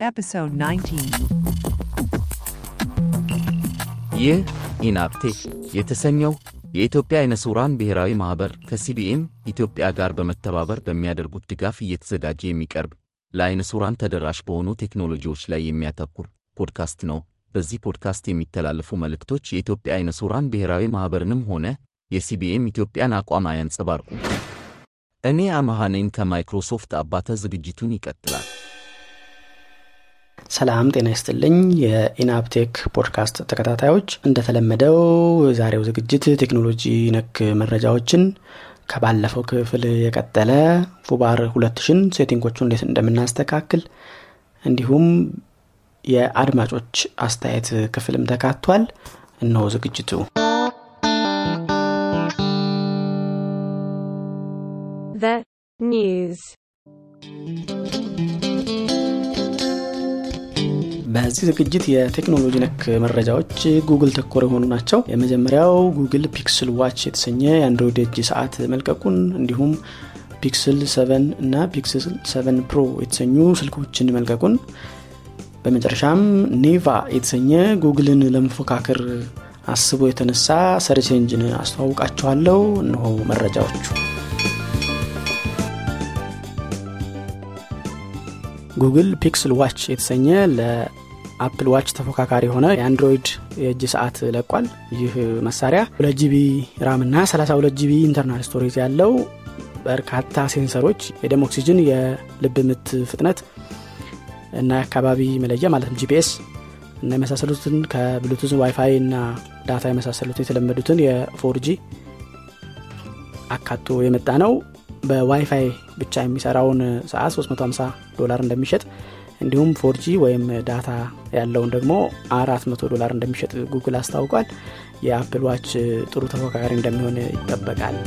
Episode 19. ይህ ኢናፕቴክ የተሰኘው የኢትዮጵያ አይነ ሥውራን ብሔራዊ ማኅበር ከሲቢኤም ኢትዮጵያ ጋር በመተባበር በሚያደርጉት ድጋፍ እየተዘጋጀ የሚቀርብ ለአይነ ሥውራን ተደራሽ በሆኑ ቴክኖሎጂዎች ላይ የሚያተኩር ፖድካስት ነው። በዚህ ፖድካስት የሚተላለፉ መልእክቶች የኢትዮጵያ አይነ ሥውራን ብሔራዊ ማኅበርንም ሆነ የሲቢኤም ኢትዮጵያን አቋም አያንጸባርቁ። እኔ አመሃ ነኝ ከማይክሮሶፍት አባተ። ዝግጅቱን ይቀጥላል። ሰላም ጤና ይስጥልኝ። የኢናፕቴክ ፖድካስት ተከታታዮች፣ እንደተለመደው የዛሬው ዝግጅት ቴክኖሎጂ ነክ መረጃዎችን ከባለፈው ክፍል የቀጠለ ፉባር ሁለት ሺን setting ኦቹ እንዴት እንደምናስተካክል እንዲሁም የአድማጮች አስተያየት ክፍልም ተካቷል። እነሆ ዝግጅቱ። news. በዚህ ዝግጅት የቴክኖሎጂ ነክ መረጃዎች ጉግል ተኮር የሆኑ ናቸው። የመጀመሪያው Google Pixel Watch የተሰኘ የ Android እጅ ሰዓት መልቀቁን እንዲሁም Pixel 7 እና Pixel 7 Pro የተሰኙ ስልኮችን መልቀቁን፣ በመጨረሻም Neeva የተሰኘ ጉግልን ለመፎካከር አስቦ የተነሳ search engine አስተዋውቃቸዋለሁ። እነሆ መረጃዎቹ። Google Pixel Watch የተሰኘ ለ Apple Watch ተፎካካሪ የሆነ የ Android የእጅ ሰዓት ለቋል። ይህ መሳሪያ 2 GB RAM እና 32 GB internal storage ያለው በርካታ sensor ኦች፣ የደም ኦክሲጅን፣ የልብ ምት ፍጥነት እና የአካባቢ መለያ ማለትም GPS እና የመሳሰሉትን ከ Bluetooth WiFi እና data የመሳሰሉትን የተለመዱትን የ 4G አካቶ የመጣ ነው። በዋይፋይ ብቻ የሚሰራውን ሰዓት 350 ዶላር እንደሚሸጥ እንዲሁም ፎርጂ ወይም ዳታ ያለውን ደግሞ 400 ዶላር እንደሚሸጥ ጉግል አስታውቋል። የ Apple Watch ጥሩ ተፎካካሪ እንደሚሆን ይጠበቃል።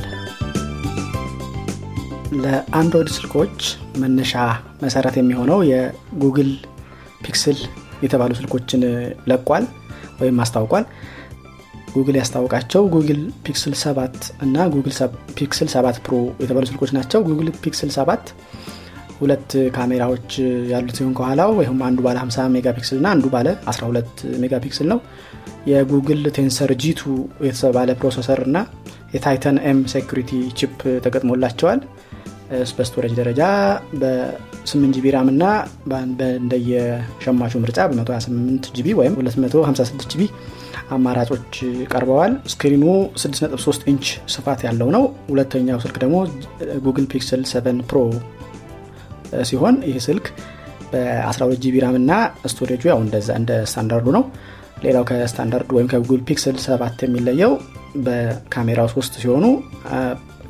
ለ Android ስልኮች መነሻ መሰረት የሚሆነው የ Google Pixel የተባሉ ስልኮችን ለቋል ወይም አስታውቋል። ጉግል ያስታወቃቸው Google Pixel 7 እና Google Pixel 7 Pro የተባሉ ስልኮች ናቸው። Google Pixel 7 ሁለት ካሜራዎች ያሉት ሲሆን ከኋላው ይሁም አንዱ ባለ 50 megapixel እና አንዱ ባለ 12 megapixel ነው። የ Google Tensor G2 የተባለ processor እና የ Titan M security chip ተገጥሞላቸዋል። በ storage ደረጃ በ8 GB RAM እና እንደየሸማቹ ምርጫ በ128 GB ወይም 256 GB አማራጮች ቀርበዋል። screen ኑ 6.3 ኢንች ስፋት ያለው ነው። ሁለተኛው ስልክ ደግሞ Google Pixel 7 Pro ሲሆን ይህ ስልክ በ12 GB RAM እና storage ኡ ያው እንደዛ እንደ ስታንዳርዱ ነው። ሌላው ከስታንዳርዱ ወይም ከ Google Pixel 7 የሚለየው በካሜራው ሶስት ሲሆኑ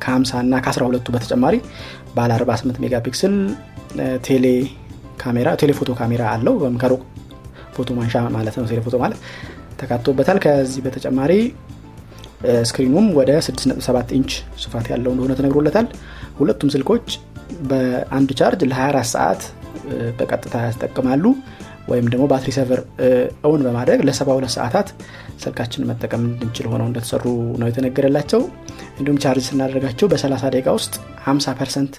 ከ50 እና ከ12ቱ በተጨማሪ ባለ 48 megapixel tele camera telephoto camera አለው ወይም ከሩቅ ፎቶ ማንሻ ማለት ነው telephoto ማለት ተካቶበታል። ከዚህ በተጨማሪ screen ኑም ወደ 6.7 ኢንች ስፋት ያለው እንደሆነ ተነግሮለታል። ሁለቱም ስልኮች በአንድ ቻርጅ ለ24 ሰዓት በቀጥታ ያስጠቅማሉ ወይም ደግሞ battery saver on በማድረግ ለ72 ሰዓታት ስልካችን መጠቀም እንድንችል ሆነው እንደተሰሩ ነው የተነገረላቸው። እንዲሁም ቻርጅ ስናደርጋቸው በ30 ደቂቃ ውስጥ 50 percent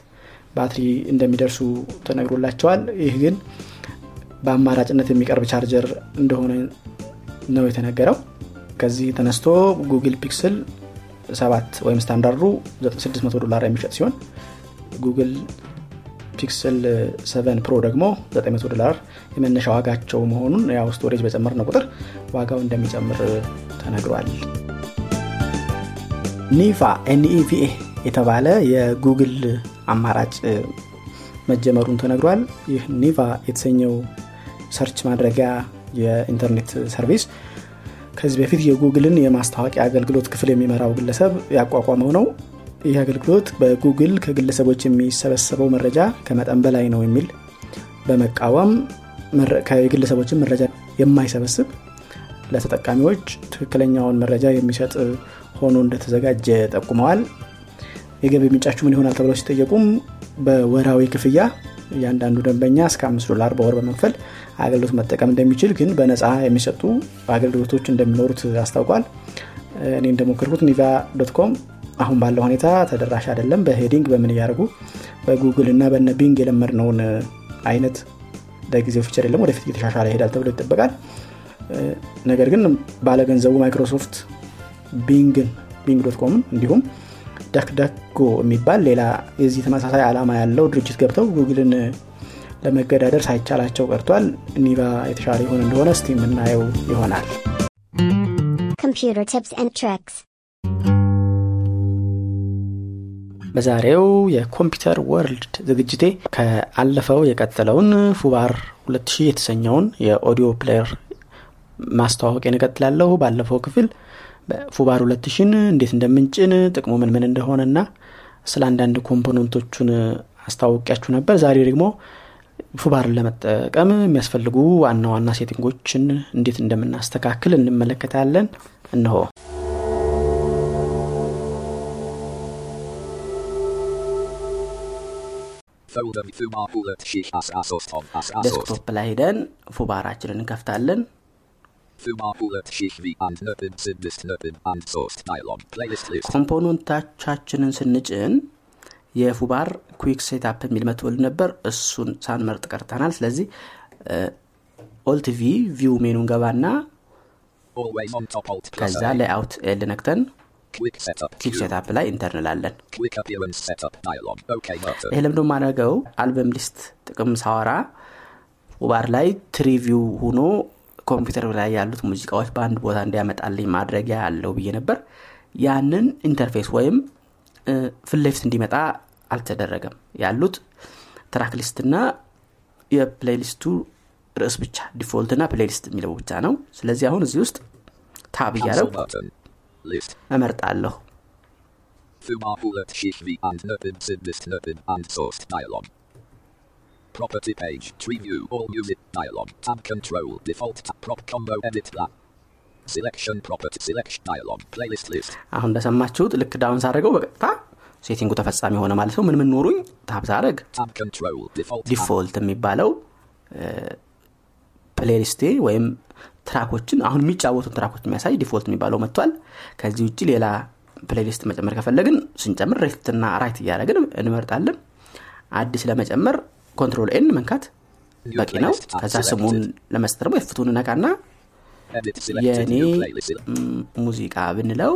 ባትሪ እንደሚደርሱ ተነግሮላቸዋል። ይህ ግን በአማራጭነት የሚቀርብ ቻርጀር እንደሆነ ነው የተነገረው። ከዚህ ተነስቶ Google Pixel 7 ወይም ስታንዳርዱ 600 ዶላር የሚሸጥ ሲሆን ጉግል ፒክስል 7 ፕሮ ደግሞ 900 ዶላር የመነሻ ዋጋቸው መሆኑን ያው storage በጨመርነው ቁጥር ዋጋው እንደሚጨምር ተነግሯል። ኒቫ NEVA የተባለ የጉግል አማራጭ መጀመሩን ተነግሯል። ይህ ኒቫ የተሰኘው search ማድረጊያ የኢንተርኔት service ከዚህ በፊት የጉግልን የማስታወቂያ አገልግሎት ክፍል የሚመራው ግለሰብ ያቋቋመው ነው። ይህ አገልግሎት በጉግል ከግለሰቦች የሚሰበሰበው መረጃ ከመጠን በላይ ነው የሚል በመቃወም ከግለሰቦችን መረጃ የማይሰበስብ ለተጠቃሚዎች ትክክለኛውን መረጃ የሚሰጥ ሆኖ እንደተዘጋጀ ጠቁመዋል። የገቢ ምንጫችሁ ምን ይሆናል ተብለው ሲጠየቁም በወራዊ ክፍያ እያንዳንዱ ደንበኛ እስከ አምስት ዶላር በወር በመክፈል አገልግሎት መጠቀም እንደሚችል ግን በነፃ የሚሰጡ አገልግሎቶች እንደሚኖሩት አስታውቋል። እኔ እንደሞከርኩት ኒቫ dot com አሁን ባለው ሁኔታ ተደራሽ አይደለም። በ heading በምን እያደረጉ በጉግል እና በነ ቢንግ የለመድነውን አይነት ለጊዜው feature የለም ወደፊት እየተሻሻለ ይሄዳል ተብሎ ይጠበቃል ነገር ግን ባለገንዘቡ ማይክሮሶፍት ቢንግን ቢንግ dot com ን እንዲሁም DuckDuckGo የሚባል ሌላ የዚህ ተመሳሳይ ዓላማ ያለው ድርጅት ገብተው ጉግልን ለመገዳደር ሳይቻላቸው ቀርቷል እ ኒቫ የተሻለ ይሆን እንደሆነ እስቲ የምናየው ይሆናል tips and tricks. በዛሬው የ computer world ዝግጅቴ ከአለፈው የቀጠለውን ፉባር 2000 የተሰኘውን የ audio player ማስተዋወቅ እንቀጥላለሁ ባለፈው ክፍል ፉባር 2000 እንዴት እንደምንጭን ጥቅሙ ምን ምን እንደሆነና ስለ አንዳንድ component ኦቹን አስተዋውቂያችሁ ነበር። ዛሬ ደግሞ ፉባርን ለመጠቀም የሚያስፈልጉ ዋና ዋና setting ኦችን እንዴት እንደምናስተካክል እንመለከታለን። እነሆ desktop ላይ ሄደን ፉባራችንን እንከፍታለን. component ኦቻችንን ስንጭን የፉባር quick setup የሚል መትወል ነበር እሱን ሳንመርጥ ቀርተናል ስለዚህ Alt V view menu ን ገባና ከዛ. layout L ነክተን Q. setup ላይ enter እንላለን Quick appearance setup Nylon. Okay button. ይሄ ለምዶ ማድረገው album list ጥቅም ሳወራ ፉባር ላይ tree view ሆኖ ኮምፒውተር ላይ ያሉት ሙዚቃዎች በአንድ ቦታ እንዲያመጣልኝ ማድረጊያ አለው ብዬ ነበር ያንን interface ወይም ፊት ለፊት እንዲመጣ አልተደረገም ያሉት track list ና የ playlist ኡ ርዕስ ብቻ default ና playlist የሚለው ብቻ ነው ስለዚህ አሁን እዚህ ውስጥ tab. List. እመርጣለሁ Nylon. Property page. Tree view. All music. Nylon. Tab control. Default tab. Prop combo edit la. Selection property. Selection Nylon. Playlist list. አሁን እንደሰማችሁት ልክ down ሳደረገው በቀጥታ setting ኡ ተፈጻሚ ሆነ ማለት ነው ምን ምን ኖሩኝ tab ሳደረግ Tab control. Default tab. default የሚባለው playlist ኤ ወይም track ኦችን አሁን የሚጫወቱን track ኦች የሚያሳይ default የሚባለው መጥቷል ከዚህ ውጭ ሌላ playlist መጨመር ከፈለግን ስንጨምር left ና right እያደረግን እንመርጣለን አዲስ ለመጨመር Control N መንካት በቂ ነው ከዛ ስሙን. ለመስጠት ደግሞ የፍቱን selected. የእኔ ሙዚቃ ብንለው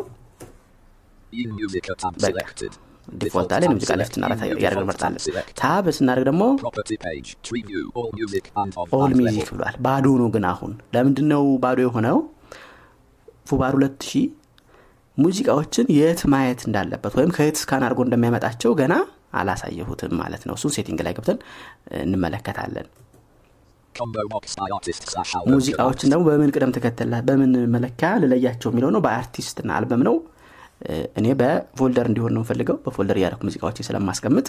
default አለ ሙዚቃ left ና right In እያደረግን default እንመርጣለን tab select. tab ስናደርግ ደግሞ all music. ብሏል ባዶ ነው ግን አሁን ለምንድን ነው ባዶ የሆነው ፉባር ሁለት ሺህ ሙዚቃዎችን የት ማየት እንዳለበት ወይም ከየት scan አድርጎ እንደሚያመጣቸው ገና አላሳየሁትም ማለት ነው እሱን setting ላይ ገብተን እንመለከታለን. ሙዚቃዎችን ደግሞ በምን ቅደም ተከተል በምን መለኪያ ልለያቸው የሚለው ነው በአርቲስት ና አልበም ነው እኔ በ folder እንዲሆን ነው ፈልገው በ folder እያደረኩ ሙዚቃዎች ስለማስቀምጥ።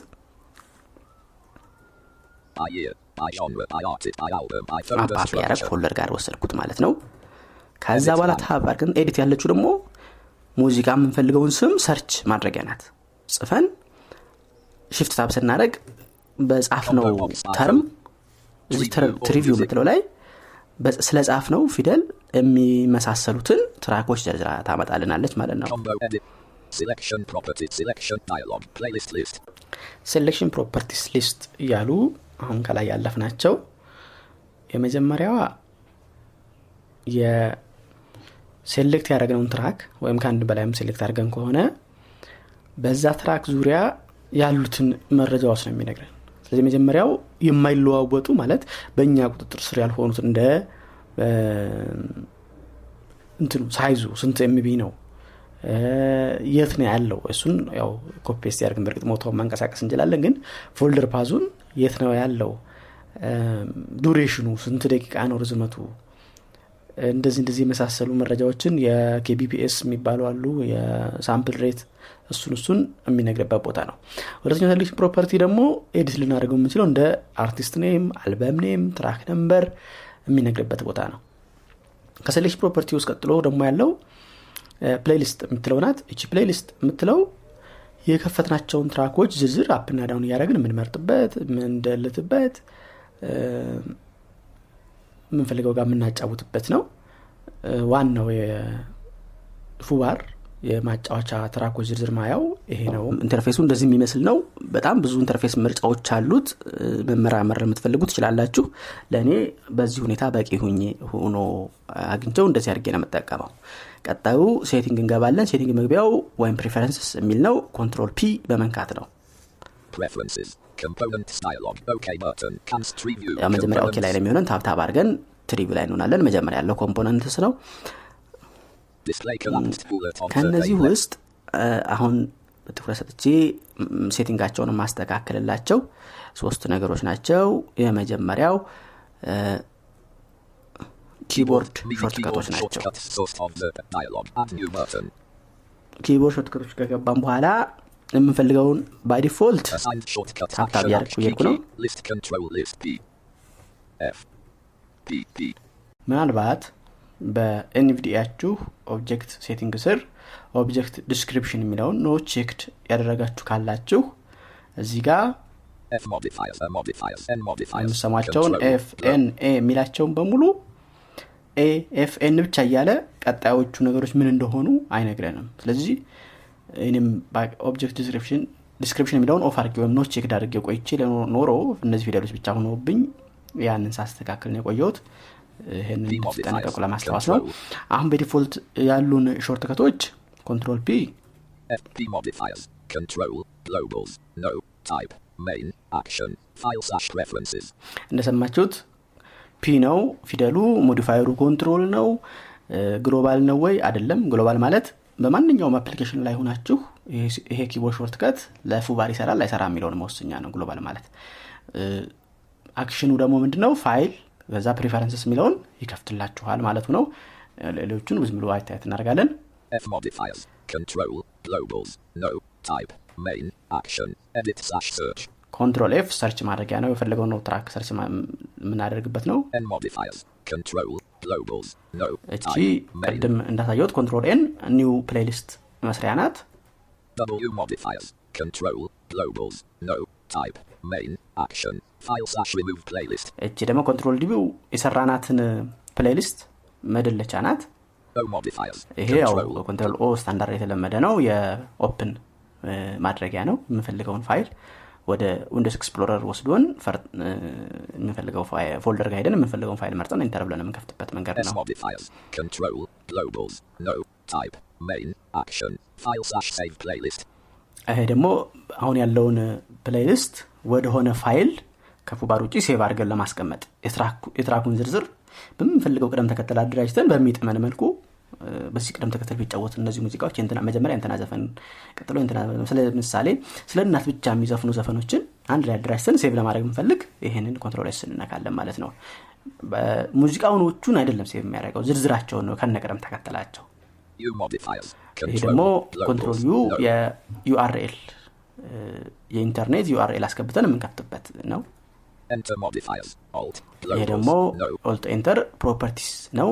ያደረግ structure. folder ጋር ወሰድኩት ማለት ነው። ከዛ በኋላ tab አድርገን edit ያለችው ደግሞ ሙዚቃ የምንፈልገውን ስም search ማድረጊያ ናት። ጽፈን shift tab ስናደረግ በጻፍነው term እዚህ tree view የምትለው ላይ ስለጻፍነው ፊደል የሚመሳሰሉትን track ኦች ዘርዝራ ታመጣልናለች ማለት ነው. selection properties list እያሉ አሁን ከላይ ያለፍ ናቸው የመጀመሪያዋ የ select ያደረግነውን track ወይም ከአንድ በላይም select አድርገን ከሆነ በዛ track ዙሪያ ያሉትን መረጃዎች ነው የሚነግረን ስለዚህ መጀመሪያው የማይለዋወጡ ማለት በእኛ ቁጥጥር ስር ያልሆኑት እንደ እንትኑ size ኡ ስንት MB ነው? የት ነው ያለው? እሱን ያው copy paste ያደርግን። በእርግጥ ቦታውን ማንቀሳቀስ እንችላለን ግን folder path ኡን የት ነው ያለው? duration ኑ ስንት ደቂቃ ነው ርዝመቱ? እንደዚህ እንደዚህ የመሳሰሉ መረጃዎችን የ kbps የሚባሉ አሉ የ sample rate እሱን እሱን የሚነግርበት ቦታ ነው። ሁለተኛው selection property ደግሞ edit ልናደርገው የምንችለው እንደ artist name album name track number የሚነግርበት ቦታ ነው። ከ selection property ውስጥ ቀጥሎ ደግሞ ያለው playlist የምትለው ናት። እቺ playlist የምትለው የከፈትናቸውን track ኦች ዝርዝር up ና down እያደረግን የምንመርጥበት የምን delete በት የምንፈልገው ጋር የምናጫውትበት ነው። ዋናው የፉባር የማጫወቻ track ኦች ዝርዝር ማያው ይሄ ነው። interface ኡ እንደዚህ የሚመስል ነው። በጣም ብዙ interface ምርጫዎች አሉት። መመራመር ለምትፈልጉ ትችላላችሁ። ለእኔ በዚህ ሁኔታ በቂ ሁኜ ሆኖ አግኝቸው እንደዚህ አድርጌ ነው የምጠቀመው። ቀጣዩ setting እንገባለን። setting መግቢያው ወይም preferences የሚል ነው። Control P በመንካት ነው። መጀመሪያ OK ላይ ለሚሆነን tab tab አድርገን tree view ላይ እንሆናለን። መጀመሪያ ያለው components ነው Display collapsed bullet on ከእነዚህ. ውስጥ አሁን ትኩረት ሰጥቼ setting አቸውን ማስተካከልላቸው ሶስት ነገሮች ናቸው የመጀመሪያው keyboard shortcut ኦች ናቸው. keyboard shortcut ኦች ከገባም በኋላ የምንፈልገውን by default key እየሄድኩ ነው።. ምናልባት በ NVDA አችሁ object setting ስር object description የሚለውን not checked ያደረጋችሁ ካላችሁ እዚህ ጋር. የምሰማቸውን. F N A የሚላቸውን በሙሉ A F N ብቻ እያለ ቀጣዮቹ ነገሮች ምን እንደሆኑ አይነግረንም ስለዚህ እኔም object description description የሚለውን off አድርጌ ወይም not check አድርጌ ቆይቼ ኖሮ እነዚህ ፊደሎች ብቻ ሆነውብኝ ያንን ሳስተካክል ነው የቆየሁት ይህንን እንድትጠነቀቁ ለማስታወስ ነው። አሁን በ default ያሉን shortcut ኦች control P. እንደሰማችሁት P ነው ፊደሉ modifier ኡ control ነው። global ነው ወይ? አይደለም። global ማለት በማንኛውም application ላይ ሆናችሁ ይሄ- keyboard shortcut ለፉባር ይሰራል አይሰራ የሚለውን መወሰኛ ነው። global ማለት action ኡ ደግሞ ምንድነው? ፋይል በዛ preferences የሚለውን ይከፍትላችኋል ማለቱ ነው ሌሎቹን ዝም ብሎ አይታየት እናደርጋለን. control F search ማድረጊያ ነው የፈለገው ነው track search የምናደርግበት ነው. እቺ. ቅድም እንዳሳየሁት control N new playlist መስሪያ ናት Main. Action. File slash remove playlist. እቺ ደግሞ control W የሰራናትን playlist መደለቻ ናት. ይሄ ያው. control O standard የተለመደ ነው የ open ማድረጊያ ነው የምንፈልገውን ፋይል ወደ Windows Explorer ወስዶን እ፣ የምንፈልገው folder ጋር ሄደን የምንፈልገውን ፋይል መርጠን enter ብለን የምንከፍትበት መንገድ ነው. ይሄ ደግሞ አሁን ያለውን playlist ወደሆነ ፋይል ከፉባር ውጭ save አድርገን ለማስቀመጥ የትራኩ- የትራኩን ዝርዝር በምንፈልገው ቅደም ተከተል አደራጅተን በሚጥመን መልኩ በዚህ ቅደም ተከተል ቢጫወት እነዚህ ሙዚቃዎች መጀመሪያ የእንትና ዘፈን ቀጥሎ የእንትና ስለ እናት ብቻ የሚዘፍኑ ዘፈኖችን አንድ ላይ አደራጅተን save ለማድረግ ብንፈልግ ይህንን control S እንነካለን ማለት ነው ሙዚቃውኖቹን አይደለም save የሚያደርገው ዝርዝራቸውን ነው ከነ ቅደም ተከተላቸው Control. ደግሞ. control U. የ URL የኢንተርኔት URL አስገብተን የምንከፍትበት ነው Globals. ደግሞ. alt enter properties ነው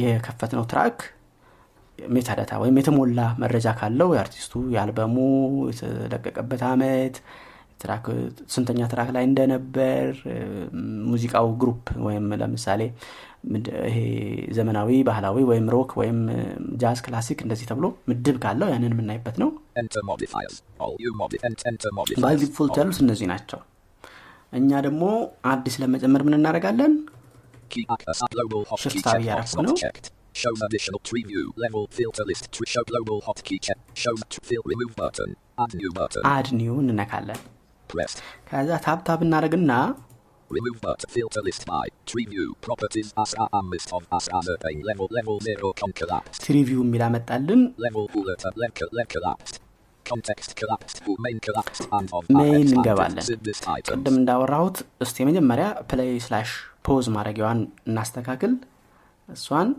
የከፈትነው track metadata ወይም የተሞላ መረጃ ካለው የአርቲስቱ የአልበሙ የተለቀቀበት አመት track ስንተኛ track ላይ እንደነበር ሙዚቃው group ወይም ለምሳሌ ይሄ ዘመናዊ ባህላዊ ወይም rock ወይም ጃዝ classic እንደዚህ ተብሎ ምድብ ካለው ያንን የምናይበት ነው ባይ. ዲፎልት. ያሉት እነዚህ ናቸው እኛ ደግሞ አዲስ ለመጨመር ምን እናደርጋለን እያደረኩ not ነው።. Show additional tree view level filter list. Tr- show global hotkey check. Show fill remove button. Add new button. አድ ኒው እንነካለን. ከዛ ታብ ታብ እናደርግና Remove button. Filter list by tree view properties. And list of Asra pane level level zero con collapsed. ትሪቪው የሚል አመጣልን Level bullet up level level collapsed. ሜይን እንገባለን. ቅድም እንዳወራሁት እስቲ መጀመሪያ ፕሌይ ስላሽ ፖዝ ማድረጊያዋን እናስተካክል እሷን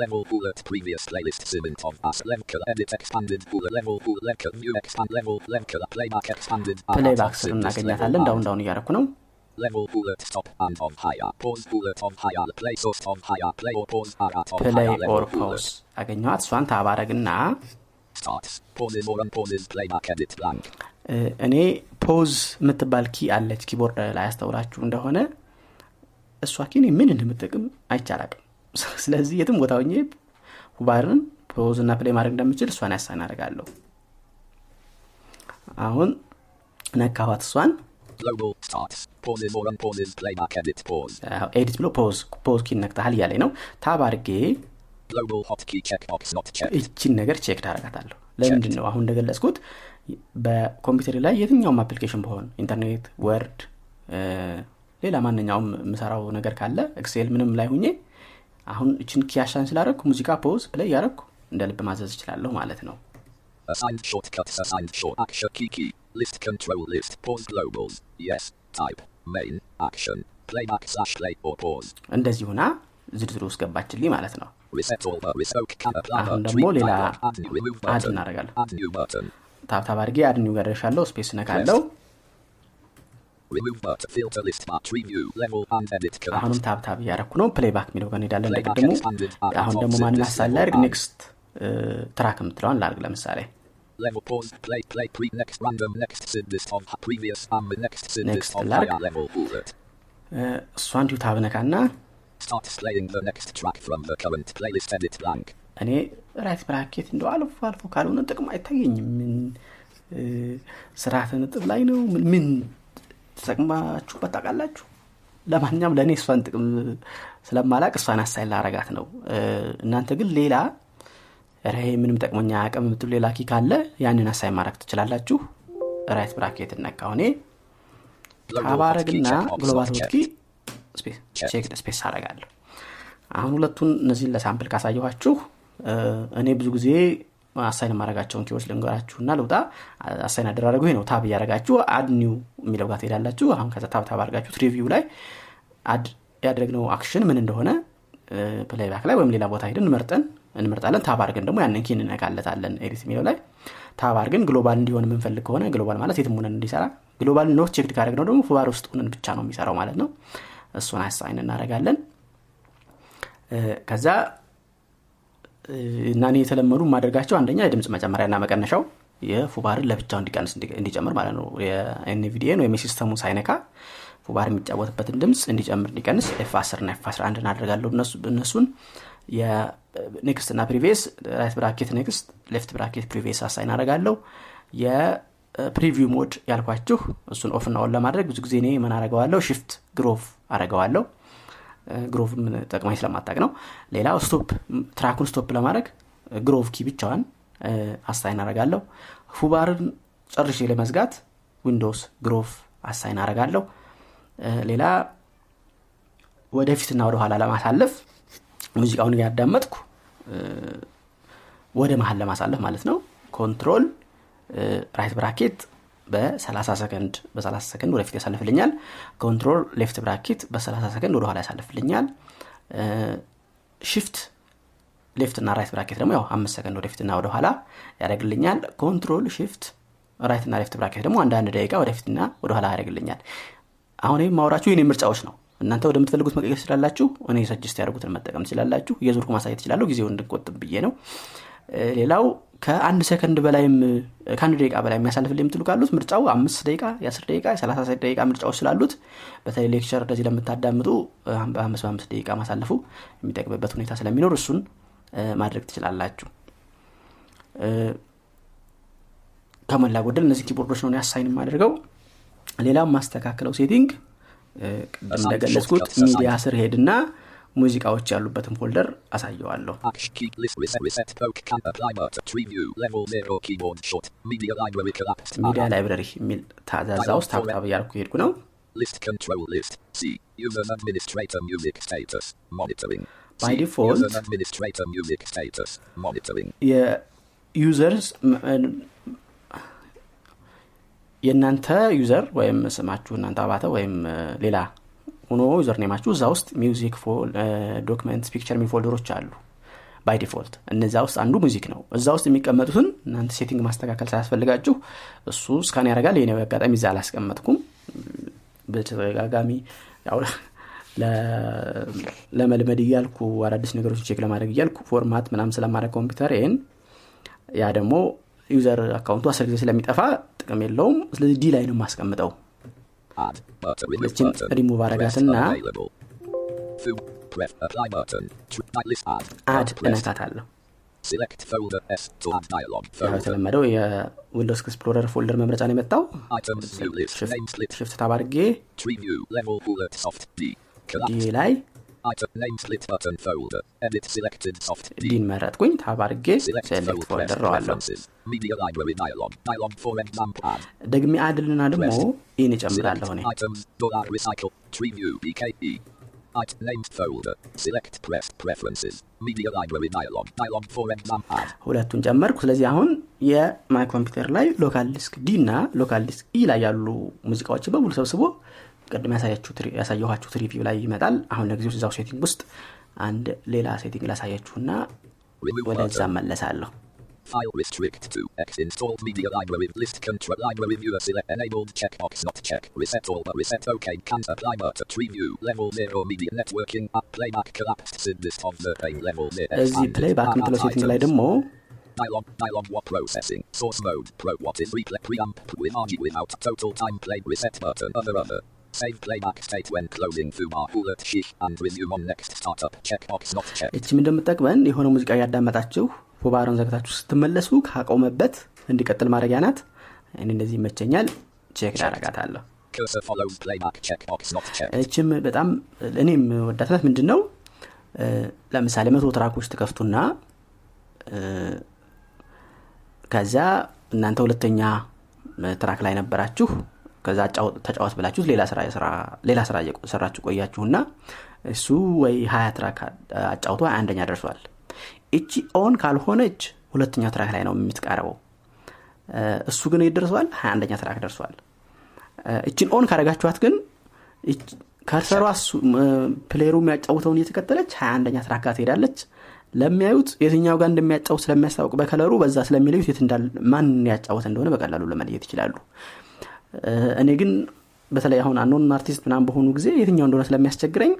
Level bullet previous playlist segment of us level edit expanded bullet level bullet level view expand level level playback expanded ስር synthesis እናገኛታለን ዳውን ዳውን እያደረኩ ነው level bullet stop and on higher pause bullet on higher play source on higher play or pause are at on ፕሌይ higher level ፖዝ bullet አገኘኋት እሷን tab አረግና or እኔ pause የምትባል key አለች keyboard ላይ ያስተውላችሁ እንደሆነ እሷ key እኔ ምን እንደምጠቅም አይቻላቅም ስለዚህ የትም ቦታ ሆኜ ባርን pause እና play ማድረግ እንደምችል እሷን assign አደርጋለሁ አሁን ነካኋት እሷን edit ብሎ pause pause key ነክተሃል እያለኝ ነው tab አድርጌ. እችን ነገር check ታደርጋታለሁ ለምንድን ነው አሁን እንደገለጽኩት በኮምፒውተር ላይ የትኛውም application በሆን ኢንተርኔት Word ሌላ ማንኛውም የምሰራው ነገር ካለ Excel ምንም ላይ ሁኜ አሁን እችን key assign ስላደረግኩ ሙዚቃ pause play ያደረግኩ እንደ ልብ ማዘዝ እችላለሁ ማለት ነው List control list. Pause globals. Yes. Type. Main. Action. Playback slash play or pause. እንደዚህ ሁና ዝርዝሩ ውስጥ ገባችልኝ ማለት ነው አሁን ደግሞ ሌላ add button. tab tab አድርጌ ጋር ደርሻለሁ space ነካለው. አሁንም tab tab እያረኩ ነው playback የሚለው ጋር እንሄዳለን. Add አሁን ደግሞ ማንን and next track የምትለዋን ላድርግ ለምሳሌ Level pause. Play play pre next random next sid list of previous um next Next list of higher level bullet. እሷ እንዲሁ ታብነካና Start playing the next track from the current playlist. Edit blank. እኔ ራይት ብራኬት እንደው አልፎ አልፎ ካልሆነ ጥቅም አይታየኝም ምን ስርዓተ ነጥብ ላይ ነው ምን ምን ተጠቅማችሁበት ታውቃላችሁ ለማንኛውም ለእኔ እሷን ጥቅም ስለማላቅ እሷን አሳይል ላረጋት ነው እናንተ ግን ሌላ ረ ምንም ጠቅሞኛ አቅም የምትሉ ሌላ key ካለ ያንን አሳይ ማድረግ ትችላላችሁ። right bracket ነካ ሆኔ checkbox global hotkey. check space አረጋለሁ አሁን ሁለቱን እነዚህን ለ sample ካሳየኋችሁ እኔ ብዙ ጊዜ assign የማረጋቸውን key ዎች ልንገራችሁና ልውጣ። assign አደራረጉ ነው። tab እያረጋችሁ add new የሚለው ጋር ትሄዳላችሁ። አሁን ከዛ tab tab አድርጋችሁ tree view ላይ አድ ያደረግነው action ምን እንደሆነ playback ላይ ወይም ሌላ ቦታ ሄደን መርጠን እንመርጣለን። tab አድርገን ደግሞ ያንን key ን እነካለታለን edit የሚለው ላይ tab አድርገን global እንዲሆን የምንፈልግ ከሆነ global ማለት የትም ሆነን እንዲሰራ global not check ካደረግነው ደግሞ ፉባር ውስጥ ሆነን ብቻ ነው የሚሰራው ማለት ነው። እሱን assign እናደረጋለን ከዛ እና እኔ የተለመዱ የማደርጋቸው አንደኛ የድምፅ መጨመሪያና መቀነሻው የፉባርን ለብቻው እንዲቀንስ እንዲ- እንዲጨምር ማለት ነው። የኤንቪዲኤን ወይም የሲስተሙ ሳይነካ ፉባር የሚጫወትበትን ድምፅ እንዲጨምር እንዲቀንስ ኤፍ 10 እና ኤፍ 11 እናደርጋለሁ። እነሱ- እነሱን የ next እና previous right bracket next left bracket previous assign አደርጋለሁ። የ preview mode ያልኳችሁ እሱን off እና on ለማድረግ ብዙ ጊዜ እኔ ምን አረገዋለሁ shift grave አረገዋለሁ grave ምን ጠቅማኝ ስለማታቅ ነው። ሌላው stop track ኩን stop ለማድረግ grave key ብቻዋን assign አረጋለሁ ፉባርን ጨርሼ ለመዝጋት ዊንዶውስ grave assign አረጋለሁ ሌላ ወደፊትና ወደ ኋላ ለማሳለፍ ሙዚቃውን እያዳመጥኩ ወደ መሀል ለማሳለፍ ማለት ነው። control right bracket በ30 ሰከንድ በ30 ሰከንድ ወደፊት ያሳልፍልኛል። control left bracket በ30 ሰከንድ ወደ ኋላ ያሳልፍልኛል shift left እና right bracket ደግሞ ያው አምስት ሰከንድ ወደፊትና ወደ ኋላ ያደርግልኛል። control shift right እና left bracket ደግሞ አንዳንድ ደቂቃ ወደፊትና ወደ ኋላ ያደርግልኛል። አሁን ይህ የማወራችሁ የኔ ምርጫዎች ነው እናንተ ወደምትፈልጉት መቀየር ትችላላችሁ። እኔ suggest ያደረግኩትን መጠቀም ትችላላችሁ። እየዞርኩ ማሳየት እችላለሁ ጊዜውን እንድንቆጥብ ብዬ ነው። ሌላው ከአንድ ሰከንድ በላይም ከአንድ ደቂቃ በላይ የሚያሳልፍልኝ የምትሉ ካሉት ምርጫው አምስት ደቂቃ የአስር ደቂቃ የሰላሳ ደቂቃ ምርጫዎች ስላሉት በተለይ lecture እንደዚህ ለምታዳምጡ በአምስት በአምስት ደቂቃ ማሳለፉ የሚጠቅምበት ሁኔታ ስለሚኖር እሱን ማድረግ ትችላላችሁ። ከሞላ ጎደል እነዚህ ኪቦርዶች ነው assign የማደርገው። ሌላው ማስተካከለው setting ቅድም እንደገለጽኩት ሚዲያ ስር ሄድና ሙዚቃዎች ያሉበትን folder አሳየዋለሁ media library የሚል እዛ እዛ ውስጥ tab tab እያልኩ ሄድኩ ነው control list የእናንተ user ወይም ስማችሁ እናንተ አባተ ወይም ሌላ ሆኖ user name ኣችሁ እዛ ውስጥ music document picture የሚል ፎልደሮች አሉ by default እነዚ ውስጥ አንዱ music ነው። እዛ ውስጥ የሚቀመጡትን እናንተ setting ማስተካከል ሳያስፈልጋችሁ እሱ scan ያደርጋል። የኔ አጋጣሚ እዛ አላስቀመጥኩም። በተደጋጋሚ ለመልመድ እያልኩ አዳዲስ ነገሮችን check ለማድረግ እያልኩ format ምናም ስለማድረግ ኮምፒውተር ይህን ያ ደግሞ user account ኡ አስር ጊዜ ስለሚጠፋ ጥቅም የለውም ስለዚህ D ላይ ነው የማስቀምጠው remove Press አረጋትና add Folder. የተለመደው የ Windows Explorer folder መምረጫ ነው የመጣው. shift tab አድርጌ. D ላይ D ን መረጥኩኝ tab አድርጌ select folder አረገዋለሁ. ደግሜ add ልና ደግሞ Select እጨምራለሁ እኔ items. Dollar recycle. Tree view BKE. Item named folder. Select press preferences. Media library dialog. Dialog for example add. ሁለቱን ጨመርኩ ስለዚህ አሁን የማይ ኮምፒውተር ላይ ሎካል ዲስክ ዲ እና ሎካል ዲስክ ኢ ላይ ያሉ ሙዚቃዎችን በሙሉ ሰብስቦ ቅድም ያሳያችሁት ሪ- ያሳየኋችሁት ሪቪው ላይ ይመጣል አሁን ለጊዜው እዛው ሴቲንግ ውስጥ አንድ ሌላ ሴቲንግ ላሳያችሁና Remove ወደዛ button. መለሳለሁ File restrict to X installed media library list control library viewer select enabled checkbox not check reset all but reset OK can't apply but tree view level 0 media networking up playback collapsed sid list of the pain level 0 እዚህ ፕሌይ ባክ የምትለው ሴቲንግ ላይ ደግሞ dialog dialog what processing source mode pro what is replay preamp with RG without total time play reset button other other Save playback state when closing foobar bullet sheath and resume on next startup checkbox not check እችም እንደምጠቅመን የሆነ ሙዚቃ እያዳመጣችሁ ፎባሮን ዘግታችሁ ስትመለሱ ካቆመበት እንዲቀጥል ማድረጊያ ናት። እኔ እንደዚህ ይመቸኛል። ቼክ ዳረጋታለሁ checked. እችም በጣም እኔም ወዳትነት ምንድን ነው ለምሳሌ መቶ track ኦች ትከፍቱና ከዛ እናንተ ሁለተኛ track ላይ ነበራችሁ ከዛ ተጫወት ብላችሁት ሌላ ስራ እየሰራችሁ ቆያችሁና እሱ ወይ ሀያ track አጫውቶ አንደኛ ደርሷል። እቺ on ካልሆነች ሁለተኛ track ላይ ነው የምትቀርበው እሱ ግን ደርሷል? ሀያ አንደኛ track ደርሷል። እችን on ካረጋችኋት ግን cursor ኣ player ኡ የሚያጫውተውን እየተከተለች ሀያ አንደኛ track ጋር ትሄዳለች። ለሚያዩት የትኛው ጋር እንደሚያጫውት ስለሚያስታውቅ በ color ኡ በዛ ስለሚለዩት ማን ያጫወተ እንደሆነ በቀላሉ ለመለየት ይችላሉ እኔ ግን በተለይ አሁን unknown artist ምናምን በሆኑ ጊዜ የትኛው እንደሆነ ስለሚያስቸግረኝ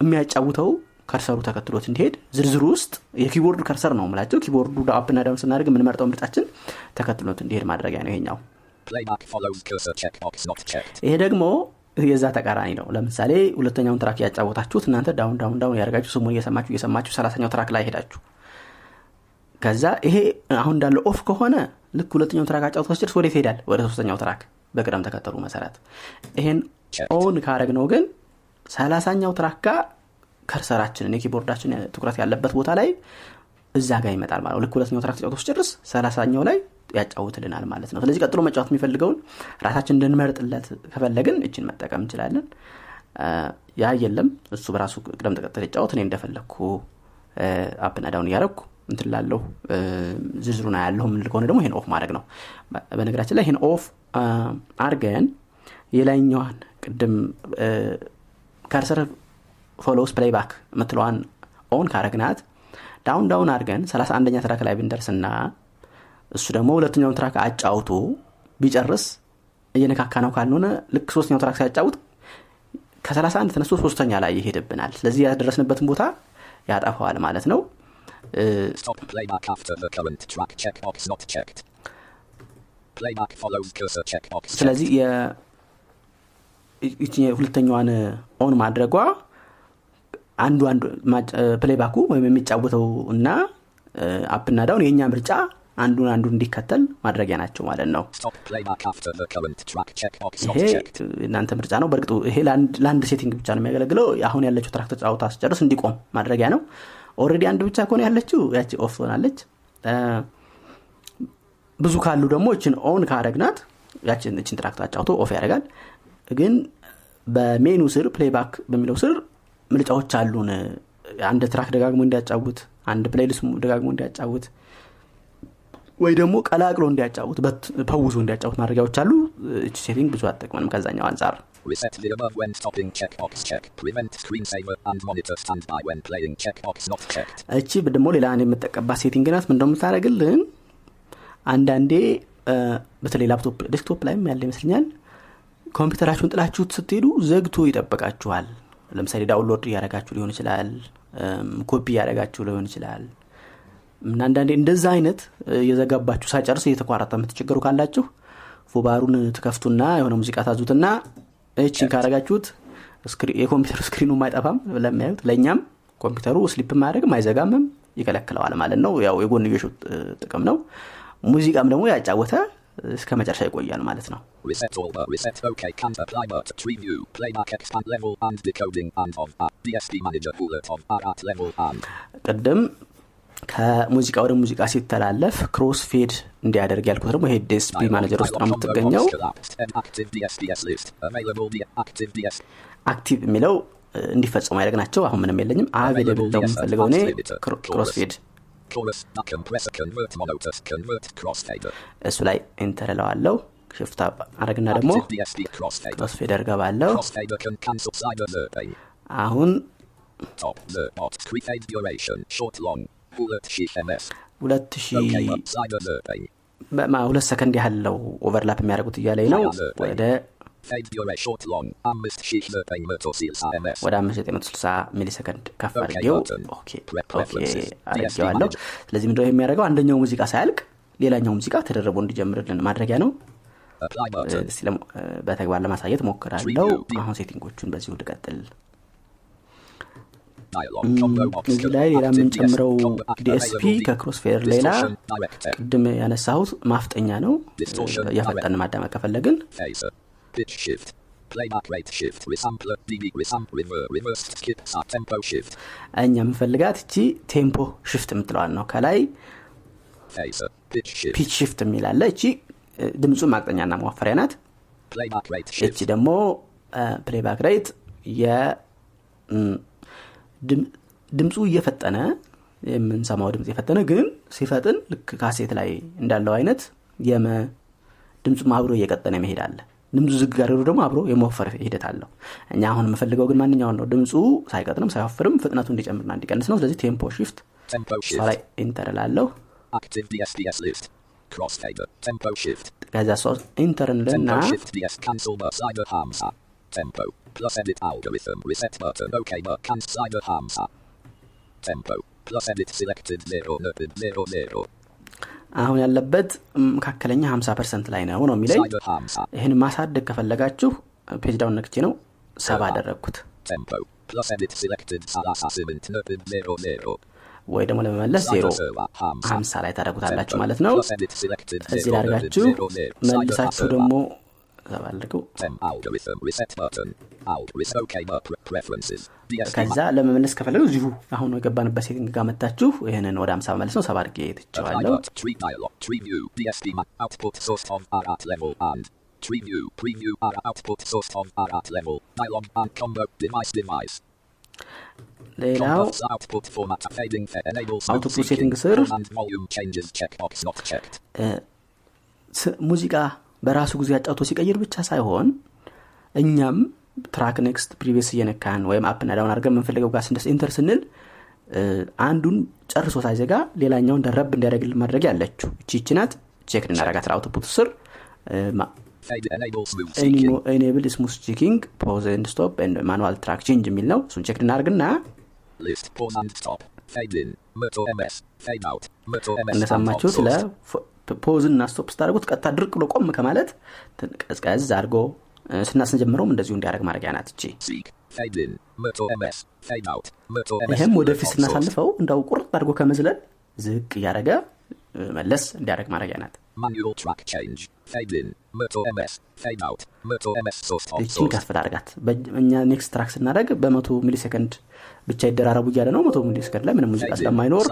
የሚያጫውተው cursor ኡ ተከትሎት እንዲሄድ ዝርዝሩ ውስጥ የ keyboard cursor ነው ምላቸው ኪቦርዱ up ና down ስናደርግ የምንመርጠው ምርጫችን ተከትሎት እንዲሄድ ማድረጊያ ነው ይሄኛው. ይሄ ደግሞ የዛ ተቃራኒ ነው። ለምሳሌ ሁለተኛውን track እያጫወታችሁት እናንተ down down down እያደረጋችሁ ስሙን እየሰማችሁ እየሰማችሁ ሰላሳኛው track ላይ ሄዳችሁ ከዛ ይሄ አሁን እንዳለ off ከሆነ ልክ ሁለተኛውን track አጫውቶ ሲደርስ ወዴት ይሄዳል ወደ ሶስተኛው track በቅደም ተከተሉ መሰረት። ይሄን on ካረግነው ግን ሰላሳኛው track ጋር cursor ኣችንን የኪቦርዳችን ትኩረት ያለበት ቦታ ላይ እዛ ጋር ይመጣል ማለት ልክ ሁለተኛው track ተጫውቶ ሲጨርስ ሰላሳኛው ላይ ያጫውትልናል ማለት ነው። ስለዚህ ቀጥሎ መጫወት የሚፈልገውን ራሳችን እንድንመርጥለት ከፈለግን እችን መጠቀም እንችላለን። ያ የለም። እሱ በራሱ ቅደም ተከተል ይጫወት። እኔ እንደፈለግኩ up ና down እያረግኩ እንትን ዝርዝሩን ያለሁ ምንል ከሆነ ደግሞ ይህን off ማድረግ ነው። በነገራችን ላይ ይህን off አርገን የላይኛዋን ቅድም cursor follows playback የምትለዋን on ካረግናት down down አድርገን 31ኛ track ላይ ብንደርስና እሱ ደግሞ ሁለተኛውን track አጫውቶ ቢጨርስ እየነካካ ነው ካልሆነ ልክ ሶስተኛው track ሲያጫውት ከ31 ተነስቶ ሶስተኛ ላይ ይሄድብናል። ስለዚህ ያደረስንበትን ቦታ ያጠፋዋል ማለት ነው እ፣ Stop. Playback after the current track. Checkbox not checked. Playback follows cursor. Checkbox. ስለዚህ የ- ይቺ ሁለተኛዋን on ማድረጓ አንዱ አንዱ playback ኡ ወይም የሚጫወተው እና up ና down የእኛ ምርጫ አንዱን አንዱን እንዲከተል ማድረጊያ ናቸው ማለት ነው። ይሄ. እናንተ ምርጫ ነው። በእርግጡ ይሄ ለአንድ- setting ብቻ ነው የሚያገለግለው። አሁን ያለችው track ተጫውታ ስትጨርስ እንዲቆም ማድረጊያ ነው already አንድ ብቻ ከሆነ ያለችው ያቺ off ትሆናለች። ብዙ ካሉ ደግሞ እችን on ካረግናት ያችን እችን track አጫውቶ off ያደርጋል። ግን በሜኑ ስር playback በሚለው ስር ምርጫዎች አሉን። አንድ track ደጋግሞ እንዲያጫውት አንድ playlist ደጋግሞ እንዲያጫውት ወይ ደግሞ ቀላቅሎ እንዲያጫውት ፐውዞ እንዲያጫውት ማድረጊያዎች አሉ እቺ setting ብዙ አጠቅመንም ከዛኛው አንጻር። Reset the above when stopping checkbox check. Prevent screensaver and monitor standby when playing checkbox not checked. እቺ ደግሞ ሌላ አንድ የምጠቀምባት setting ናት። ምን እንደምታደረግልን አንዳንዴ በተለይ laptop desktop ላይም ያለ ይመስለኛል ኮምፒውተራችሁን ጥላችሁት ስትሄዱ ዘግቶ ይጠብቃችኋል። ለምሳሌ download እያደረጋችሁ ሊሆን ይችላል ኮፒ እያደረጋችሁ ሊሆን ይችላል እና አንዳንዴ እንደዛ አይነት የዘጋባችሁ ሳይጨርስ እየተቋረጠ የምትቸገሩ ካላችሁ ፉባሩን ትከፍቱና የሆነ ሙዚቃ ታዙትና እችን ካረጋችሁት የኮምፒውተሩ screen ኡ አይጠፋም ለሚያዩት። ለእኛም ኮምፒውተሩ sleep ማያደረግም አይዘጋምም ይከለክለዋል ማለት ነው። ያው የጎንዮሹ ጥቅም ነው። ሙዚቃም ደግሞ ያጫወተ እስከ መጨረሻ ይቆያል ማለት ነው። Uh, ቅድም ከሙዚቃ ወደ ሙዚቃ ሲተላለፍ cross fade እንዲያደርግ ያልኩት ደግሞ ይሄ DSP manager ውስጥ ነው የምትገኘው active የሚለው እንዲፈጸሙ ያደርግ ናቸው አሁን ምንም የለኝም አቬሌብል ነው የምፈልገው እኔ ክሮስ ፌድ chorus na compressor convert monotus convert crossfader እሱ ላይ ኢንተር እለዋለሁ ሽፍት አረግና ደግሞ active DSP crossfader ክሮስ ፌደር ገባለሁ አሁን ሁለት ሺ OK up cider zerping በማ- ሁለት ሰከንድ ያህለው ኦቨርላፕ የሚያደርጉት እያለኝ ነው። ወደ long አምስት ሺህ ዘጠኝ መቶ ስልሳ MS ወደ 5960 ሚሊ ሰከንድ ከፍ አድርጌው አድርጌዋለሁ። ስለዚህ ምንድነው የሚያደርገው? አንደኛው ሙዚቃ ሳያልቅ ሌላኛው ሙዚቃ ተደርቦ እንዲጀምርልን ማድረጊያ ነው። በተግባር ለማሳየት ሞክራለው አሁን setting ኦቹን በዚሁ ልቀጥል እዚህ ላይ ሌላ የምንጨምረው DSP ከ crossfader ሌላ ቅድም ያነሳሁት ማፍጠኛ ነው እያፈጠን ማዳመጥ ከፈለግን uh, እኛ የምንፈልጋት እቺ tempo shift የምትለዋል ነው ከላይ phaser pitch shift pitch shift የሚላለ እቺ ድምፁን ማቅጠኛና ማወፈሪያ ናት እቺ ደግሞ playback rate የ ድምፁ እየፈጠነ የምንሰማው ድምፅ የፈጠነ ግን ሲፈጥን ልክ ካሴት ላይ እንዳለው አይነት የመ ድምፁም አብሮ እየቀጠነ መሄድ አለ። ድምፁ ዝግ ጋር ሄዶ ደግሞ አብሮ የመወፈር ሂደት አለው። እኛ አሁን የምፈልገው ግን ማንኛውን ነው። ድምፁ ሳይቀጥንም ሳይወፍርም ፍጥነቱ እንዲጨምርና እንዲቀንስ ነው። ስለዚህ tempo shift tempo እሷ shift. ላይ enter ላለሁ ከዚያ ሷ enter እንልና tempo plus edit algorithm reset button OK button cancel slider ሀምሳ tempo plus edit selected zero noted zero zero አሁን ያለበት መካከለኛ 50 percent ላይ ነው ነው የሚለኝ ይህን ማሳደግ ከፈለጋችሁ page down ነክቼ ነው ሰባ አደረግኩት ወይ ደግሞ ለመመለስ ዜሮ 50 ላይ ታደረጉታላችሁ ማለት ነው እዚህ ላርጋችሁ መልሳችሁ ደግሞ ከዛ ለመመለስ ከፈለጉ እዚሁ አሁን የገባንበት setting ጋር መታችሁ ይህንን ወደ 50 መመለስ ነው ሰባ አድርጌ ትችዋለሁ tree view preview R output source of R at level dialog and combo device device ሌላው ስር ሙዚቃ በራሱ ጊዜ አጫውቶ ሲቀይር ብቻ ሳይሆን እኛም track next previous እየነካን ወይም up ና down አድርገን የምንፈልገው ጋር ስንደርስ enter ስንል አንዱን ጨርሶ ሳይዘጋ ሌላኛውን ደረብ እንዲያደርግልን ማድረግ ያለችው እቺ ናት። check እናረጋት output ስር enable smooth seeking pause and stop manual track change የሚል ነው። እሱን check እናደርግና list pause and stop. Fade in. መቶ MS fade out. መቶ MS and እንደሰማችሁት source. ለ pause እና stop ስታደርጉት ቀጥታ ድርቅ ብሎ ቆም ከማለት ቀዝቀዝ አድርጎ ስናስጀምረውም እንደዚሁ እንዲያደርግ ማድረጊያ ናት እቺ. ይህም ወደፊት. ስናሳልፈው እንዳው ቁርጥ አድርጎ ከመዝለል ዝቅ እያደረገ መለስ እንዲያደርግ ማድረጊያ ናት ይችን. ከፍ በእጅ- እኛ next track ስናደረግ በመቶ ሚሊ ሴከንድ ብቻ ይደራረቡ እያለ ነው መቶ ሚሊ ሴከንድ ላይ ምንም ሙዚቃ. ስለማይኖር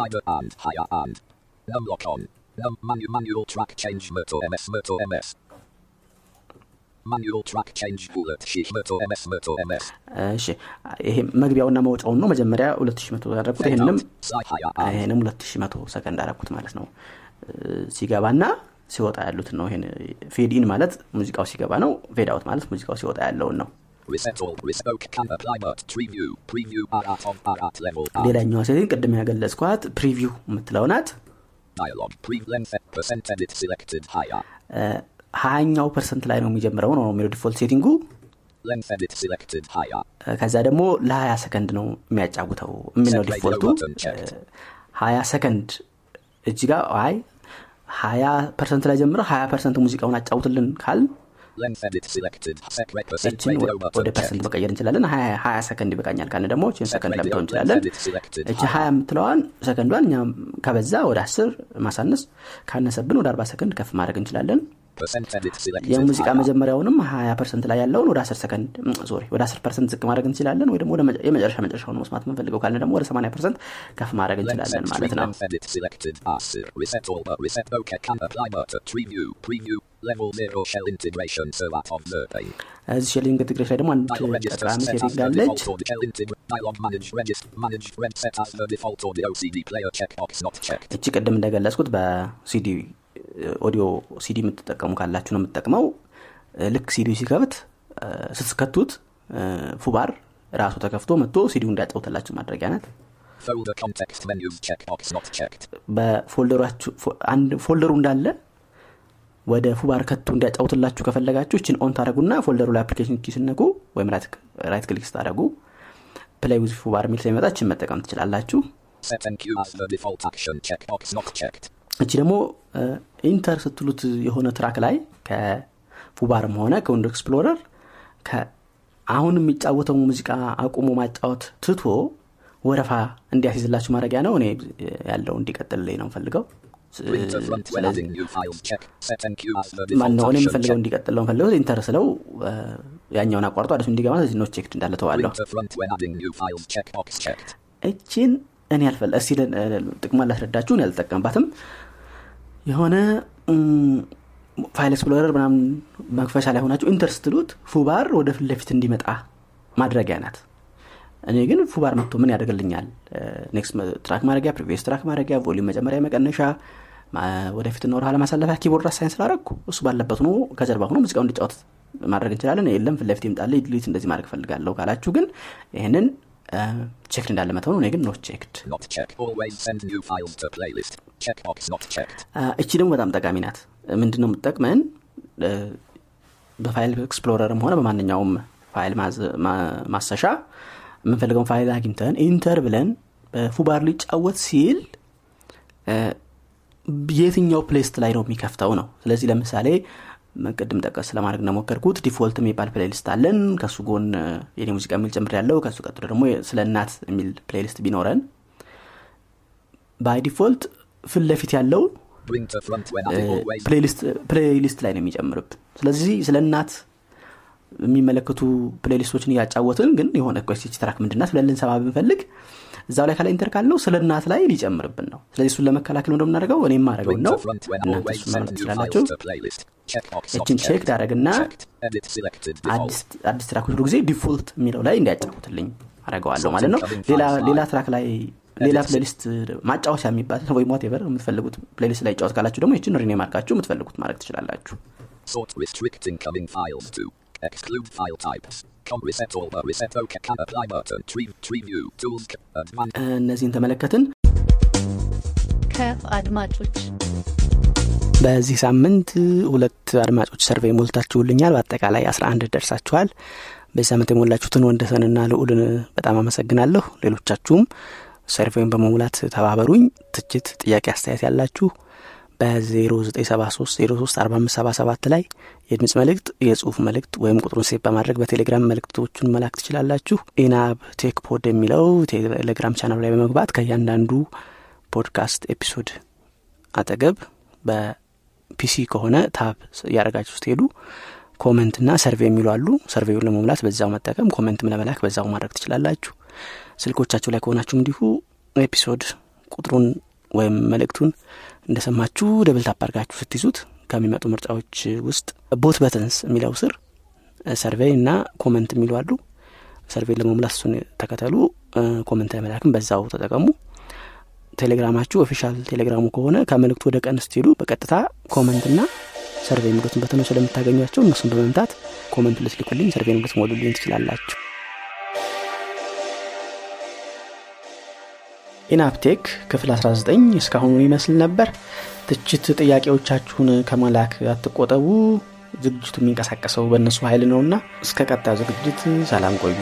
Num manu- manual track change. Moto MS. Moto MS. Manual track change. Bullet sheet. Moto MS. Moto MS. እሺ ይሄ መግቢያውና መውጫውን ነው መጀመሪያ 2100 ያደረግኩት Fade ይህንንም out. Side higher and. ይህንም 2100 ሰከንድ አደረግኩት ማለት ነው እ፣ ሲገባና ሲወጣ ያሉትን ነው ይሄን fade in ማለት ሙዚቃው ሲገባ ነው fade out ማለት ሙዚቃው ሲወጣ ያለውን ነው. ሌላኛዋ setting ቅድም ያገለጽኳት preview የምትለው ናት ሀያኛው percent ላይ ነው የሚጀምረው ነው የሚለው default setting ኡ higher. ከዛ ደግሞ ለ20 ሰከንድ ነው የሚያጫውተው radio default ኡ. ሀያ ሰከንድ እጅ ጋር አይ ሀያ percent ላይ ጀምረ ሀያ percent ሙዚቃውን አጫውትልን ካል እችን ወደ percent. መቀየር እንችላለን። ሀያ ሰከንድ ይበቃኛል። ካለ ደግሞ እችን ሰከንድ ልንተው እንችላለን. እቺ ሀያ የምትለዋን ሰከንዷን እኛ ከበዛ ወደ አስር ማሳነስ ካነሰብን ወደ አርባ ሰከንድ ከፍ ማድረግ እንችላለን. የሙዚቃ. መጀመሪያውንም ሀያ percent ላይ ያለውን ወደ አስር ሰከንድ sorry ወደ አስር percent ዝቅ ማድረግ እንችላለን። ወይ ደግሞ የመጨረሻ መጨረሻውን መስማት የምንፈልገው ካለ ደግሞ ወደ ሰማኒያ percent ከፍ ማድረግ እንችላለን ማለት ነው Level 0 shell integration. So that of the page. እዚህ shell integration ላይ ደግሞ አንድ ጠቃሚ setting አለች. እቺ ቅድም እንደገለጽኩት በሲዲ ኦዲዮ ሲዲ የምትጠቀሙ ካላችሁ ነው የምትጠቅመው ልክ ሲዲ ሲከፍት እ፣ ስትከቱት Foobar ራሱ ተከፍቶ መጥቶ ሲዲው እንዲያጫውትላችሁ ማድረጊያ ናት Folder context menus checkbox not checked. በ folder ኣችሁ fo- አንድ folder ኡ እንዳለ ወደ Foobar ከቱ እንዲያጫውትላችሁ ከፈለጋችሁ እችን on ታደረጉና folder ኡ ላይ application key ስትነኩ ወይም right click ስታደረጉ play with Foobar የሚል ስለሚመጣ እችን መጠቀም ትችላላችሁ። Set NQ as the default action checkbox not checked. እቺ ደግሞ enter ስትሉት የሆነ track ላይ ከ Foobar ም ሆነ ከ Windows Explorer አሁን የሚጫወተው ሙዚቃ አቁሞ ማጫወት ትቶ ወረፋ እንዲያስይዝላችሁ ማድረጊያ ነው። እኔ ያለው እንዲቀጥልልኝ ነው ፈልገው ማነው የምፈልገው check. እንዲቀጥል ነው ፈልገው enter ስለው ያኛውን አቋርጦ አዲሱ እንዲገባ not checked እንዳለ እተዋለሁ. እችን እኔ አልፈል እስቲ ጥቅሟን ላስረዳችሁ። እኔ አልጠቀምባትም የሆነ File Explorer ምናምን መክፈቻ ላይ ሆናችሁ enter ስትሉት Foobar ወደ ፊት ለፊት እንዲመጣ ማድረጊያ ናት። እኔ ግን Foobar መጥቶ ምን ያደርግልኛል? next track ማድረጊያ previous track ማድረጊያ volume መጨመሪያ መቀነሻ ማ- ወደፊትና ወደኋላ ማሳለፊያ keyboard assign ስላደረግኩ እሱ ባለበት ሆኖ ከጀርባ ሆኖ ሙዚቃው እንዲጫወት ማድረግ እንችላለን። የለም ፊት ለፊት ይምጣለ ዲሊት እንደዚህ ማድረግ ፈልጋለሁ ካላችሁ ግን ይህንን checked እንዳለ መተው ነው እኔ ግን not checked. እቺ ደግሞ በጣም ጠቃሚ ናት። ምንድን ነው የምትጠቅመን? እ፣ በ File Explorer ም ሆነ በማንኛውም ፋይል ማሰሻ የምንፈልገውን ፋይል አግኝተን enter ብለን በ Foobar ሊጫወት ሲል የትኛው playlist ላይ ነው የሚከፍተው ነው? ስለዚህ ለምሳሌ ቅድም ጠቀስ ለማድረግ እንደሞከርኩት default የሚባል playlist አለን። ከሱ ጎን የኔ ሙዚቃ የሚል ጨምር ያለው ከሱ ቀጥሎ ደግሞ ስለ እናት የሚል playlist ቢኖረን by default ፊት ለፊት ያለው. playlist ላይ ነው የሚጨምርብን ስለዚህ ስለ እናት የሚመለከቱ playlist ኦችን እያጫወትን ግን የሆነ ኮስቲች track ምንድናት ብለን ልንሰማ ብንፈልግ እዛው ላይ ካለ enter ካልነው ስለ እናት ላይ ሊጨምርብን ነው። ስለዚህ እሱን ለመከላከል ነው እንደምናደርገው እኔ የማደርገው ነው። እናንተ ማለት new ትችላላችሁ። እችን check default. አዲስ track ኦች ሁሉ ጊዜ default የሚለው ላይ እንዲያጫውትልኝ አደረገዋለሁ ማለት ነው። ሌላ track ላይ ሌላ playlist ማጫወቻ የሚባል ወይም whatever የምትፈልጉት playlist ላይ ጫወት ካላችሁ ደግሞ ይችን rename አድርጋችሁ የምትፈልጉት ማድረግ ትችላላችሁ Advanced. እነዚህን ተመለከትን? ከአድማጮች በዚህ ሳምንት ሁለት አድማጮች survey ሞልታችሁልኛል። በአጠቃላይ 11 ደርሳችኋል። በዚህ ሳምንት የሞላችሁትን ወንደሰንና ልዑልን በጣም አመሰግናለሁ። ሌሎቻችሁም survey ን በመሙላት ተባበሩኝ። ትችት ጥያቄ አስተያየት ያላችሁ በ0973 ላይ የድምፅ መልእክት የጽሁፍ መልእክት ወይም ቁጥሩን save በማድረግ በቴሌግራም መልእክቶቹን መላክ ትችላላችሁ። ኢናብ ቴክ pod የሚለው ቴሌግራም ቻናል ላይ በመግባት ከእያንዳንዱ podcast episode አጠገብ በ PC ከሆነ tab እያደረጋችሁ ስትሄዱ comment ና survey የሚሉ አሉ። survey ውን ለመሙላት በዛው መጠቀም comment ም ለመላክ በዛው ማድረግ ትችላላችሁ። ስልኮቻችሁ ላይ ከሆናችሁ እንዲሁ episode ቁጥሩን ወይም መልእክቱን እንደሰማችሁ double tap አድርጋችሁ ስትይዙት ከሚመጡ ምርጫዎች ውስጥ bot buttons የሚለው ስር survey እና comment የሚሉ አሉ። survey ለመሙላት እሱን ተከተሉ። comment ለመላክም በዛው ተጠቀሙ። ቴሌግራማችሁ official ቴሌግራሙ ከሆነ ከመልእክቱ ወደ ቀን ስትሄዱ በቀጥታ comment ና survey የሚሉትን button ኦች ስለምታገኟቸው እነሱን በመምታት comment ልትልኩልኝ survey ልትሞሉልኝ ትችላላችሁ ኢናብ ቴክ ክፍል 19 እስካሁኑ ይመስል ነበር። ትችት ጥያቄዎቻችሁን ከመላክ አትቆጠቡ። ዝግጅቱ የሚንቀሳቀሰው በእነሱ ኃይል ነውና እስከ ቀጣዩ ዝግጅት ሰላም ቆዩ